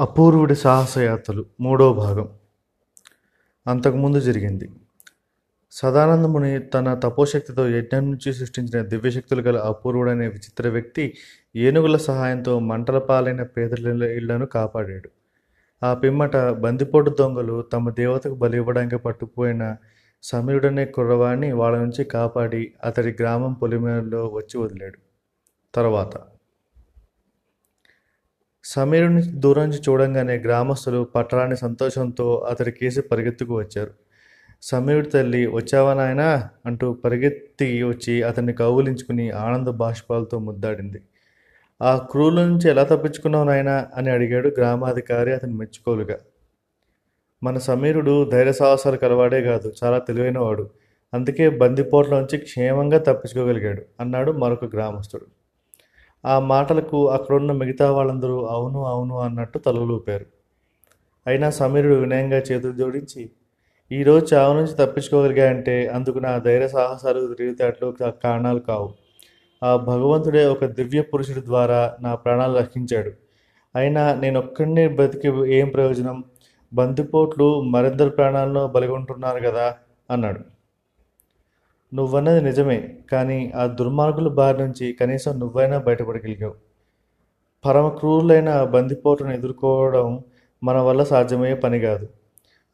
అపూర్వుడి సాహసయాత్రలు మూడో భాగం. అంతకుముందు జరిగింది. సదానందముని తన తపోశక్తితో యజ్ఞం నుంచి సృష్టించిన దివ్యశక్తులు గల అపూర్వుడనే విచిత్ర వ్యక్తి ఏనుగుల సహాయంతో మంటల పాలైన పేదల ఇళ్ళను కాపాడాడు. ఆ పిమ్మట బందిపోటు దొంగలు తమ దేవతకు బలి ఇవ్వడానికి పట్టుకుపోయిన సమీరుడనే కుర్రవాణ్ణి వాళ్ళ నుంచి కాపాడి అతడి గ్రామం పొలిమేరలో వచ్చి వదిలాడు. తర్వాత సమీరుని దూరం నుంచి చూడంగానే గ్రామస్తులు పట్టరాని సంతోషంతో అతడి కేసి పరిగెత్తుకు వచ్చారు. సమీరుడి తల్లి వచ్చావా నాయనా? అంటూ పరిగెత్తి వచ్చి అతన్ని కౌగులించుకుని ఆనంద బాష్పాలతో ముద్దాడింది. ఆ క్రూల నుంచి ఎలా తప్పించుకున్నావు నాయనా? అని అడిగాడు గ్రామాధికారి అతని మెచ్చుకోలుగా. మన సమీరుడు ధైర్య సాహసాలు కలవాడే కాదు చాలా తెలివైనవాడు. అందుకే బందిపోట్ల నుంచి క్షేమంగా తప్పించుకోగలిగాడు అన్నాడు మరొక గ్రామస్తుడు. ఆ మాటలకు అక్కడున్న మిగతా వాళ్ళందరూ అవును అవును అన్నట్టు తలలూపారు. అయినా సమీరుడు వినయంగా చేతులు జోడించి ఈరోజు చావు నుంచి తప్పించుకోగలిగాయంటే అందుకు నా ధైర్య సాహసాలు తెలివితేటలు కారణాలు కావు. ఆ భగవంతుడే ఒక దివ్య పురుషుడి ద్వారా నా ప్రాణాలు రక్షించాడు. అయినా నేను ఒక్కడిని బతికి ఏం ప్రయోజనం? బందిపోట్లు మరిద్దరు ప్రాణాలను బలిగొంటున్నారు కదా అన్నాడు. నువ్వన్నది నిజమే కానీ ఆ దుర్మార్గుల బారి నుంచి కనీసం నువ్వైనా బయటపడగలిగావు. పరమ క్రూరులైన బందిపోటును ఎదుర్కోవడం మన వల్ల సాధ్యమయ్యే పని కాదు.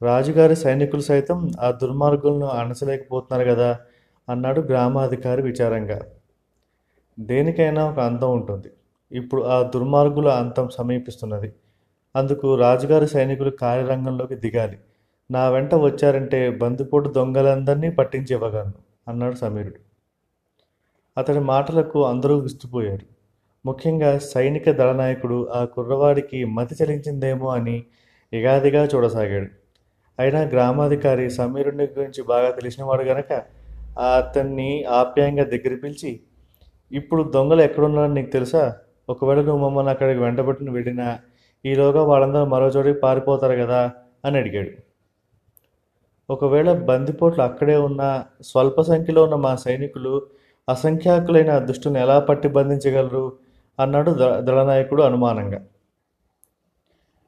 రాజుగారి సైనికులు సైతం ఆ దుర్మార్గులను అణచలేకపోతున్నారు కదా అన్నాడు గ్రామాధికారి విచారంగా. దేనికైనా ఒక అంతం ఉంటుంది. ఇప్పుడు ఆ దుర్మార్గుల అంతం సమీపిస్తున్నది. అందుకు రాజుగారి సైనికులు కార్యరంగంలోకి దిగాలి. నా వెంట వచ్చారంటే బందిపోటు దొంగలందరినీ పట్టించి ఇవ్వగలను. అన్నాడు సమీరుడు. అతడి మాటలకు అందరూ విస్తుపోయారు. ముఖ్యంగా సైనిక దళనాయకుడు ఆ కుర్రవాడికి మతి చలించిందేమో అని ఎగాదిగా చూడసాగాడు. అయినా గ్రామాధికారి సమీరుని గురించి బాగా తెలిసినవాడు గనక ఆ అతన్ని ఆప్యాయంగా దగ్గర పిలిచి ఇప్పుడు దొంగలు ఎక్కడున్నారని నీకు తెలుసా? ఒకవేళ నువ్వు మమ్మల్ని అక్కడికి వెంటబెట్టిన వెళ్ళినా ఈలోగా వాళ్ళందరూ మరో చోటికి పారిపోతారు కదా? అని అడిగాడు. ఒకవేళ బందిపోట్లు అక్కడే ఉన్న స్వల్ప సంఖ్యలో ఉన్న మా సైనికులు అసంఖ్యాకులైన దుష్టులను ఎలా పట్టి బంధించగలరు? అన్నాడు ద దళనాయకుడు అనుమానంగా.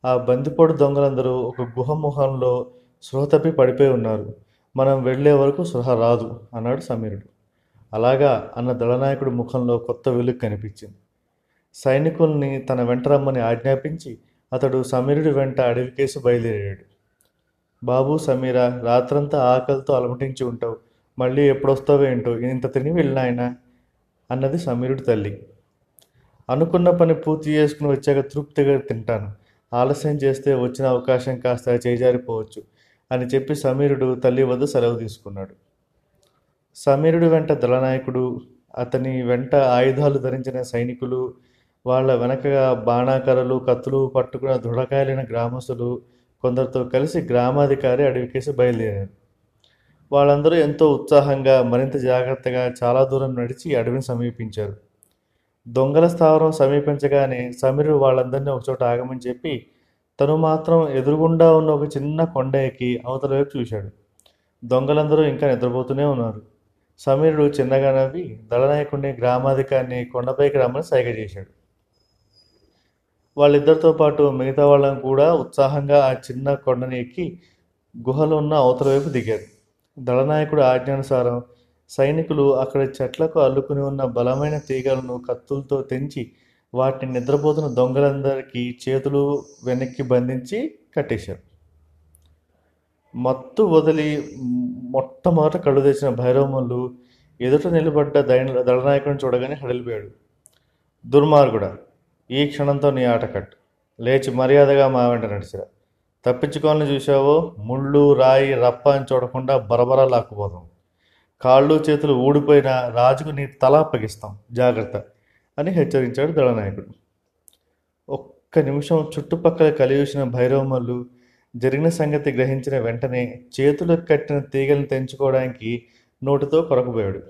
ఆ బందిపోటు దొంగలందరూ ఒక గుహ ముఖంలో స్పృహ తప్పి పడిపోయి ఉన్నారు. మనం వెళ్ళే వరకు స్పృహ రాదు అన్నాడు సమీరుడు. అలాగా అన్న దళనాయకుడి ముఖంలో కొత్త వెలుగు కనిపించింది. సైనికుల్ని తన వెంట రమ్మని ఆజ్ఞాపించి అతడు సమీరుడి వెంట అడవికేసి బయలుదేరాడు. బాబు సమీరా రాత్రంతా ఆకలితో అలమటించి ఉంటావు. మళ్ళీ ఎప్పుడొస్తావో ఏంటో? ఇంత తిని వెళ్ళినాయన అన్నది సమీరుడి తల్లి. అనుకున్న పని పూర్తి చేసుకుని వచ్చాక తృప్తిగా తింటాను. ఆలస్యం చేస్తే వచ్చిన అవకాశం కాస్త చేజారిపోవచ్చు అని చెప్పి సమీరుడు తల్లి వద్ద సెలవు తీసుకున్నాడు. సమీరుడి వెంట దళనాయకుడు అతని వెంట ఆయుధాలు ధరించిన సైనికులు వాళ్ళ వెనకగా బాణాకరలు కత్తులు పట్టుకున్న దృఢకాయలైన గ్రామస్తులు కొందరితో కలిసి గ్రామాధికారి అడవికేసి బయలుదేరారు. వాళ్ళందరూ ఎంతో ఉత్సాహంగా మరింత జాగ్రత్తగా చాలా దూరం నడిచి అడవిని సమీపించారు. దొంగల స్థావరం సమీపించగానే సమీరుడు వాళ్ళందరినీ ఒకచోట ఆగమని చెప్పి తను మాత్రం ఎదురుగుండా ఉన్న ఒక చిన్న కొండ ఎక్కి అవతల వైపు చూశాడు. దొంగలందరూ ఇంకా నిద్రపోతూనే ఉన్నారు. సమీరుడు చిన్నగా నవ్వి దళనాయకుడిని గ్రామాధికారిని కొండపైకి రమ్మని సైగ చేశాడు. వాళ్ళిద్దరితో పాటు మిగతా వాళ్ళని కూడా ఉత్సాహంగా ఆ చిన్న కొండని ఎక్కి గుహలో ఉన్న అవతల వైపు దిగారు. దళనాయకుడు ఆజ్ఞానుసారం సైనికులు అక్కడ చెట్లకు అల్లుకుని ఉన్న బలమైన తీగలను కత్తులతో తెంచి వాటిని నిద్రపోతున్న దొంగలందరికీ చేతులు వెనక్కి బంధించి కట్టేశారు. మత్తు వదిలి మొట్టమొదట కళ్ళు తెచ్చిన భైరవములు ఎదుట నిలబడ్డ దైన దళనాయకుడిని చూడగానే హడలిపోయాడు. దుర్మార్గుడా ఈ క్షణంతో నీ ఆట కట్టు. లేచి మర్యాదగా మా వెంట నడిచిరా తప్పించుకోవాలని చూసావో ముళ్ళు రాయి రప్ప అని చూడకుండా బరబరా లాక్కుపోతాం కాళ్ళు చేతులు ఊడిపోయిన రాజుకు నీ తల అప్పగిస్తాం. జాగ్రత్త అని హెచ్చరించాడు దళనాయకుడు. ఒక్క నిమిషం చుట్టుపక్కల కలియూసిన భైరవమల్లు జరిగిన సంగతి గ్రహించిన వెంటనే చేతులకు కట్టిన తీగలను తెంచుకోవడానికి నోటితో కొరకుపోయాడు.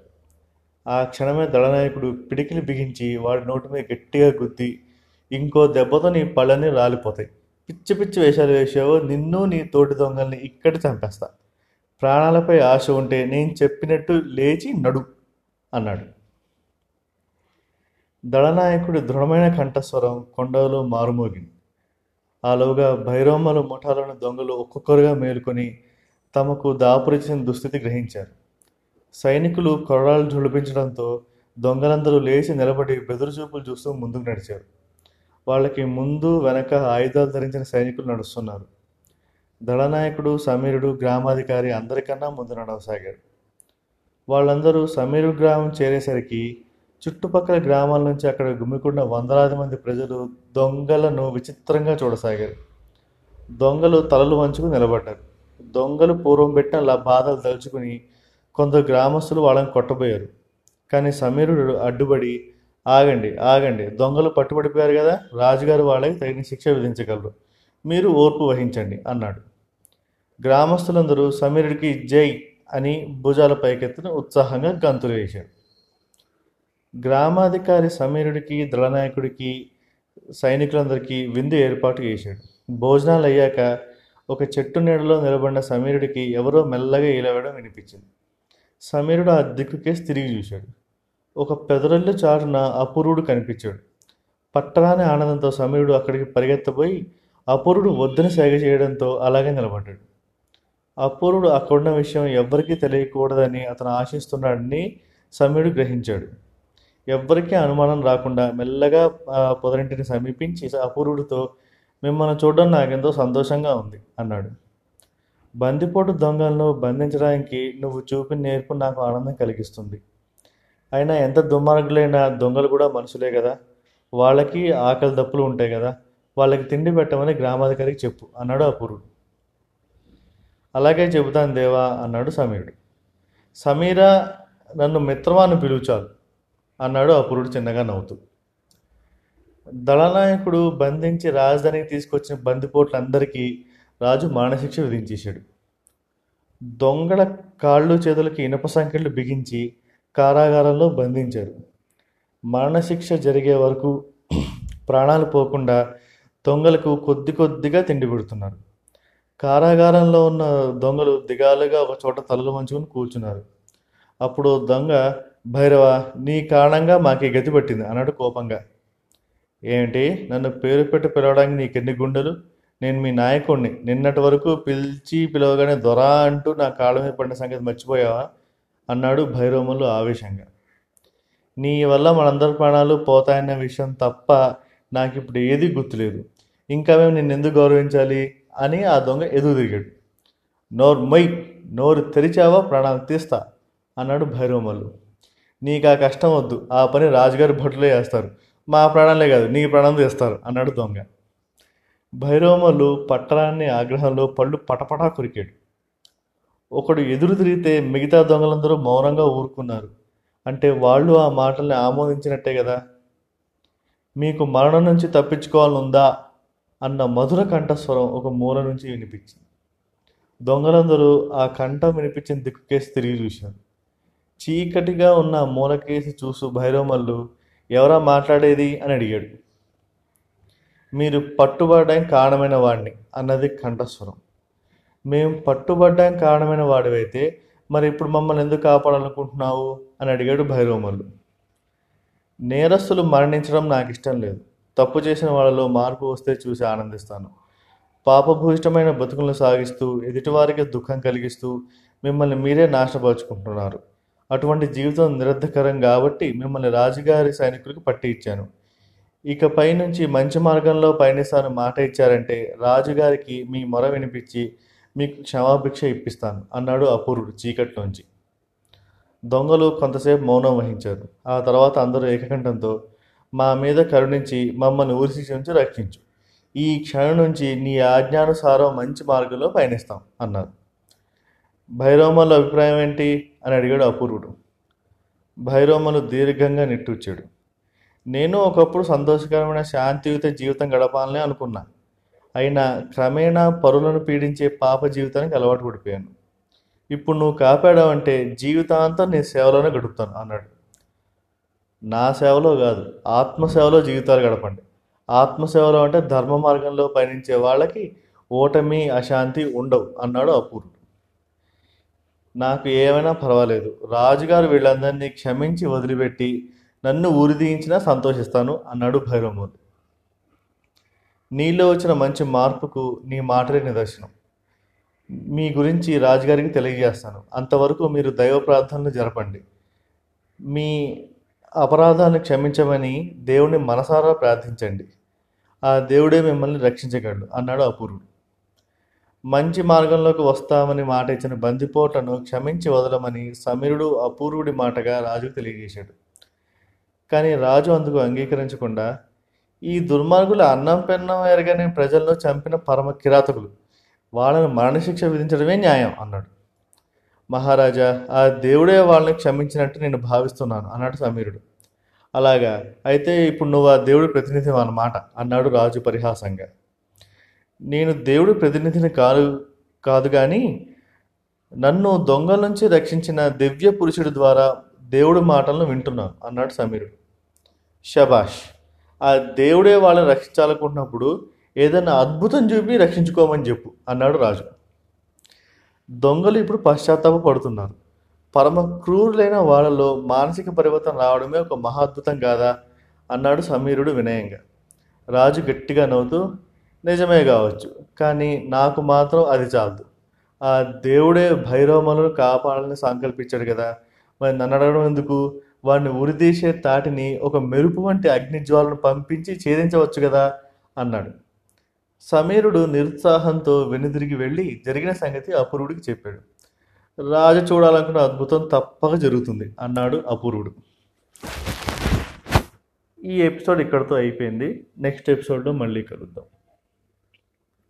ఆ క్షణమే దళనాయకుడు పిడికిలి బిగించి వాడి నోటి మీద గట్టిగా గుద్ది ఇంకో దెబ్బతో నీ పళ్ళని రాలిపోతాయి. పిచ్చి పిచ్చి వేషాలు వేసావో నిన్ను నీ తోటి దొంగల్ని ఇక్కడ చంపేస్తా. ప్రాణాలపై ఆశ ఉంటే నేను చెప్పినట్టు లేచి నడు అన్నాడు. దళనాయకుడి దృఢమైన కంఠస్వరం కొండలో మారుమోగింది. ఆలోగా భైరవమ్మల ముఠాలను దొంగలు ఒక్కొక్కరుగా మేలుకొని తమకు దాపురిచిన దుస్థితి గ్రహించారు. సైనికులు కొరడాలు జుడిపించడంతో దొంగలందరూ లేచి నిలబడి బెదురుచూపులు చూస్తూ ముందుకు నడిచారు. వాళ్ళకి ముందు వెనక ఆయుధాలు ధరించిన సైనికులు నడుస్తున్నారు. దళనాయకుడు సమీరుడు గ్రామాధికారి అందరికన్నా ముందు నడవసాగారు వాళ్ళందరూ సమీరు గ్రామం చేరేసరికి చుట్టుపక్కల గ్రామాల నుంచి అక్కడ గుమ్మికున్న వందలాది మంది ప్రజలు దొంగలను విచిత్రంగా చూడసాగారు. దొంగలు తలలు వంచుకు నిలబడ్డారు. దొంగలు పూర్వం పెట్టిన బాధలు తలుచుకుని కొందరు గ్రామస్తులు వాళ్ళని కొట్టబోయారు. కానీ సమీరుడు అడ్డుపడి ఆగండి ఆగండి. దొంగలు పట్టుబడిపోయారు కదా రాజుగారు వాళ్ళకి తగిన శిక్ష విధించగలరు. మీరు ఓర్పు వహించండి అన్నాడు. గ్రామస్తులందరూ సమీరుడికి జై అని భుజాల పైకెత్తున ఉత్సాహంగా గంతులు వేశారు. గ్రామాధికారి సమీరుడికి దళనాయకుడికి సైనికులందరికీ విందు ఏర్పాటు చేశాడు. భోజనాలు అయ్యాక ఒక చెట్టు నీడలో నిలబడిన సమీరుడికి ఎవరో మెల్లగా ఈలవేయడం వినిపించింది. సమీరుడు ఆ దిక్కుకేసి తిరిగి చూశాడు. ఒక పెదరల్లు చాటున అపూర్వుడు కనిపించాడు. పట్టరాని ఆనందంతో సమీరుడు అక్కడికి పరిగెత్తబోయి అపూర్వుడు వద్దని సేగ చేయడంతో అలాగే నిలబడ్డాడు. అపూర్వుడు అక్కడున్న విషయం ఎవ్వరికీ తెలియకూడదని అతను ఆశిస్తున్నాడని సమీరుడు గ్రహించాడు. ఎవ్వరికీ అనుమానం రాకుండా మెల్లగా పొదరింటిని సమీపించి అపూర్వుడితో మిమ్మల్ని చూడడం నాకెంతో సంతోషంగా ఉంది అన్నాడు. బందిపోటు దొంగలను బంధించడానికి నువ్వు చూపిన నేర్పు నాకు ఆనందం కలిగిస్తుంది. అయినా ఎంత దుర్మార్గులైన దొంగలు కూడా మనుషులే కదా? వాళ్ళకి ఆకలి దప్పులు ఉంటాయి కదా? వాళ్ళకి తిండి పెట్టమని గ్రామాధికారికి చెప్పు అన్నాడు అపూర్వుడు అలాగే చెబుతాను దేవా అన్నాడు సమీరుడు. సమీర నన్ను మిత్రవాన్ని పిలుచాలు అన్నాడు అపూర్వుడు చిన్నగా నవ్వుతూ. దళనాయకుడు బంధించి రాజధానికి తీసుకొచ్చిన బందిపోట్లందరికీ రాజు మానశిక్ష విధించేశాడు. దొంగల కాళ్ళు చేతులకి ఇనప సంఖ్యలు బిగించి కారాగారంలో బంధించారు. మరణశిక్ష జరిగే వరకు ప్రాణాలు పోకుండా దొంగలకు కొద్ది కొద్దిగా తిండి పెడుతున్నారు. కారాగారంలో ఉన్న దొంగలు దిగాలుగా ఒక చోట తలలు మంచుకొని కూర్చున్నారు. అప్పుడు దొంగ భైరవ నీ కారణంగా మాకు ఈ గతి పట్టింది అన్నాడు కోపంగా. ఏంటి? నన్ను పేరు పెట్టి పిలవడానికి నీకెన్ని గుండెలు? నేను మీ నాయకుడిని నిన్నటి వరకు పిలిచి పిలవగానే దొరా అంటూ నా కాళ్ళ మీద పడిన సంగతి మర్చిపోయావా? అన్నాడు భైరవములు ఆవేశంగా. నీ వల్ల మనందరి ప్రాణాలు పోతాయన్న విషయం తప్ప నాకు ఇప్పుడు ఏది గుర్తులేదు. ఇంకా మేము నిన్ను ఎందుకు గౌరవించాలి? అని ఆ దొంగ ఎదురు తిరిగాడు నోరు మై నోరు తెరిచావా ప్రాణాలు తీస్తా అన్నాడు భైరవమల్లు నీకు ఆ కష్టం వద్దు ఆ పని రాజుగారి భటులే చేస్తారు. మా ప్రాణాలే కాదు నీ ప్రాణం తీస్తారు అన్నాడు దొంగ. భైరవమల్లు పట్టణాన్ని ఆగ్రహంలో పళ్ళు పటపటా కొరికాడు. ఒకడు ఎదురు తిరిగితే మిగతా దొంగలందరూ మౌనంగా ఊరుకున్నారు. అంటే వాళ్ళు ఆ మాటల్ని ఆమోదించినట్టే కదా. మీకు మరణం నుంచి తప్పించుకోవాలనుందా? అన్న మధుర కంఠస్వరం ఒక మూల నుంచి వినిపించింది. దొంగలందరూ ఆ కంఠం వినిపించిన దిక్కుకేసి తిరిగి చూశారు. చీకటిగా ఉన్న మూలకేసి చూసు భైరవమల్లు ఎవరా మాట్లాడేది? అని అడిగాడు. మీరు పట్టుబడడానికి కారణమైన వాడిని అన్నది కంఠస్వరం. మేము పట్టుబడ్డానికి కారణమైన వాడివైతే మరి ఇప్పుడు మమ్మల్ని ఎందుకు కాపాడాలనుకుంటున్నావు? అని అడిగాడు భైరవమల్లు నేరస్తులు మరణించడం నాకు ఇష్టం లేదు. తప్పు చేసిన వాళ్ళలో మార్పు వస్తే చూసి ఆనందిస్తాను. పాపభూయిష్టమైన బతుకులను సాగిస్తూ ఎదుటివారికి దుఃఖం కలిగిస్తూ మిమ్మల్ని మీరే నాశపరుచుకుంటున్నారు అటువంటి జీవితం నిరర్ధకరం కాబట్టి మిమ్మల్ని రాజుగారి సైనికులకు పట్టి ఇచ్చాను. ఇకపై నుంచి మంచి మార్గంలో పయనిస్తాను మాట ఇచ్చారంటే రాజుగారికి మీ మొర వినిపించి మీకు క్షమాభిక్ష ఇప్పిస్తాను అన్నాడు అపూర్వుడు చీకట్లోంచి. దొంగలు కొంతసేపు మౌనం వహించారు. ఆ తర్వాత అందరూ ఏకకంఠంతో మా మీద కరుణించి మమ్మల్ని ఊరిశిక్ష నుంచి రక్షించు. ఈ క్షణం నుంచి నీ ఆజ్ఞానుసారం మంచి మార్గంలో పయనిస్తాం అన్నారు. భైరోమల అభిప్రాయం ఏంటి? అని అడిగాడు అపూర్వుడు. భైరోమలు దీర్ఘంగా నిట్టూర్చాడు. నేను ఒకప్పుడు సంతోషకరమైన శాంతియుత జీవితం గడపాలని అనుకున్నాను అయినా క్రమేణా పరులను పీడించే పాప జీవితానికి అలవాటు పడిపోయాను. ఇప్పుడు నువ్వు కాపాడావంటే జీవితాంతం నీ సేవలోనే గడుపుతాను అన్నాడు. నా సేవలో కాదు ఆత్మసేవలో జీవితాలు గడపండి. ఆత్మసేవలో అంటే ధర్మ మార్గంలో పయనించే వాళ్ళకి ఓటమి అశాంతి ఉండవు అన్నాడు అపూర్వుడు. నాకు ఏమైనా పర్వాలేదు రాజుగారు వీళ్ళందరినీ క్షమించి వదిలిపెట్టి నన్ను ఊరిదీయించినా సంతోషిస్తాను అన్నాడు భైరవమూర్తి. నీలో వచ్చిన మంచి మార్పుకు నీ మాటలే నిదర్శనం. మీ గురించి రాజుగారికి తెలియజేస్తాను. అంతవరకు మీరు దైవ ప్రార్థనలు జరపండి. మీ అపరాధాలను క్షమించమని దేవుణ్ణి మనసారా ప్రార్థించండి. ఆ దేవుడే మిమ్మల్ని రక్షించగలడు అన్నాడు అపూర్వుడు మంచి మార్గంలోకి వస్తామని మాట ఇచ్చిన బందిపోట్లను క్షమించి వదలమని సమీరుడు అపూర్వుడి మాటగా రాజుకు తెలియజేశాడు. కానీ రాజు అందుకు అంగీకరించకుండా ఈ దుర్మార్గులు అన్నం పెన్నం ఎరగని ప్రజలను చంపిన పరమ కిరాతకులు. వాళ్ళను మరణశిక్ష విధించడమే న్యాయం అన్నాడు. మహారాజా ఆ దేవుడే వాళ్ళని క్షమించినట్టు నేను భావిస్తున్నాను అన్నాడు సమీరుడు. అలాగా అయితే ఇప్పుడు నువ్వు ఆ దేవుడి ప్రతినిధి అన్నమాట అన్నాడు రాజు పరిహాసంగా. నేను దేవుడి ప్రతినిధిని కాదు కాదు కానీ నన్ను దొంగల నుంచి రక్షించిన దివ్య పురుషుడి ద్వారా దేవుడి మాటలను వింటున్నాను అన్నాడు సమీరుడు. షబాష్ ఆ దేవుడే వాళ్ళని రక్షించాలనుకుంటున్నప్పుడు ఏదైనా అద్భుతం చూపి రక్షించుకోమని చెప్పు అన్నాడు రాజు. దొంగలు ఇప్పుడు పశ్చాత్తాప పడుతున్నారు పరమ క్రూరులైన వాళ్ళలో మానసిక పరివర్తన రావడమే ఒక మహాద్భుతం కాదా? అన్నాడు సమీరుడు వినయంగా. రాజు గట్టిగా నవ్వుతూ నిజమే కావచ్చు కానీ నాకు మాత్రం అది చాలదు. ఆ దేవుడే భైరవములను కాపాడాలని సంకల్పించాడు కదా. మరి నన్ను అడగడం ఎందుకు? వాడిని ఉరిదీసే తాటిని ఒక మెరుపు వంటి అగ్నిజ్వాలను పంపించి ఛేదించవచ్చు కదా? అన్నాడు. సమీరుడు నిరుత్సాహంతో వెనుదిరిగి వెళ్ళి జరిగిన సంగతి అపూర్వుడికి చెప్పాడు. రాజు చూడాలనుకున్న అద్భుతం తప్పక జరుగుతుంది అన్నాడు అపూర్వుడు. ఈ ఎపిసోడ్ ఇక్కడితో అయిపోయింది. నెక్స్ట్ ఎపిసోడ్లో మళ్ళీ కలుద్దాం.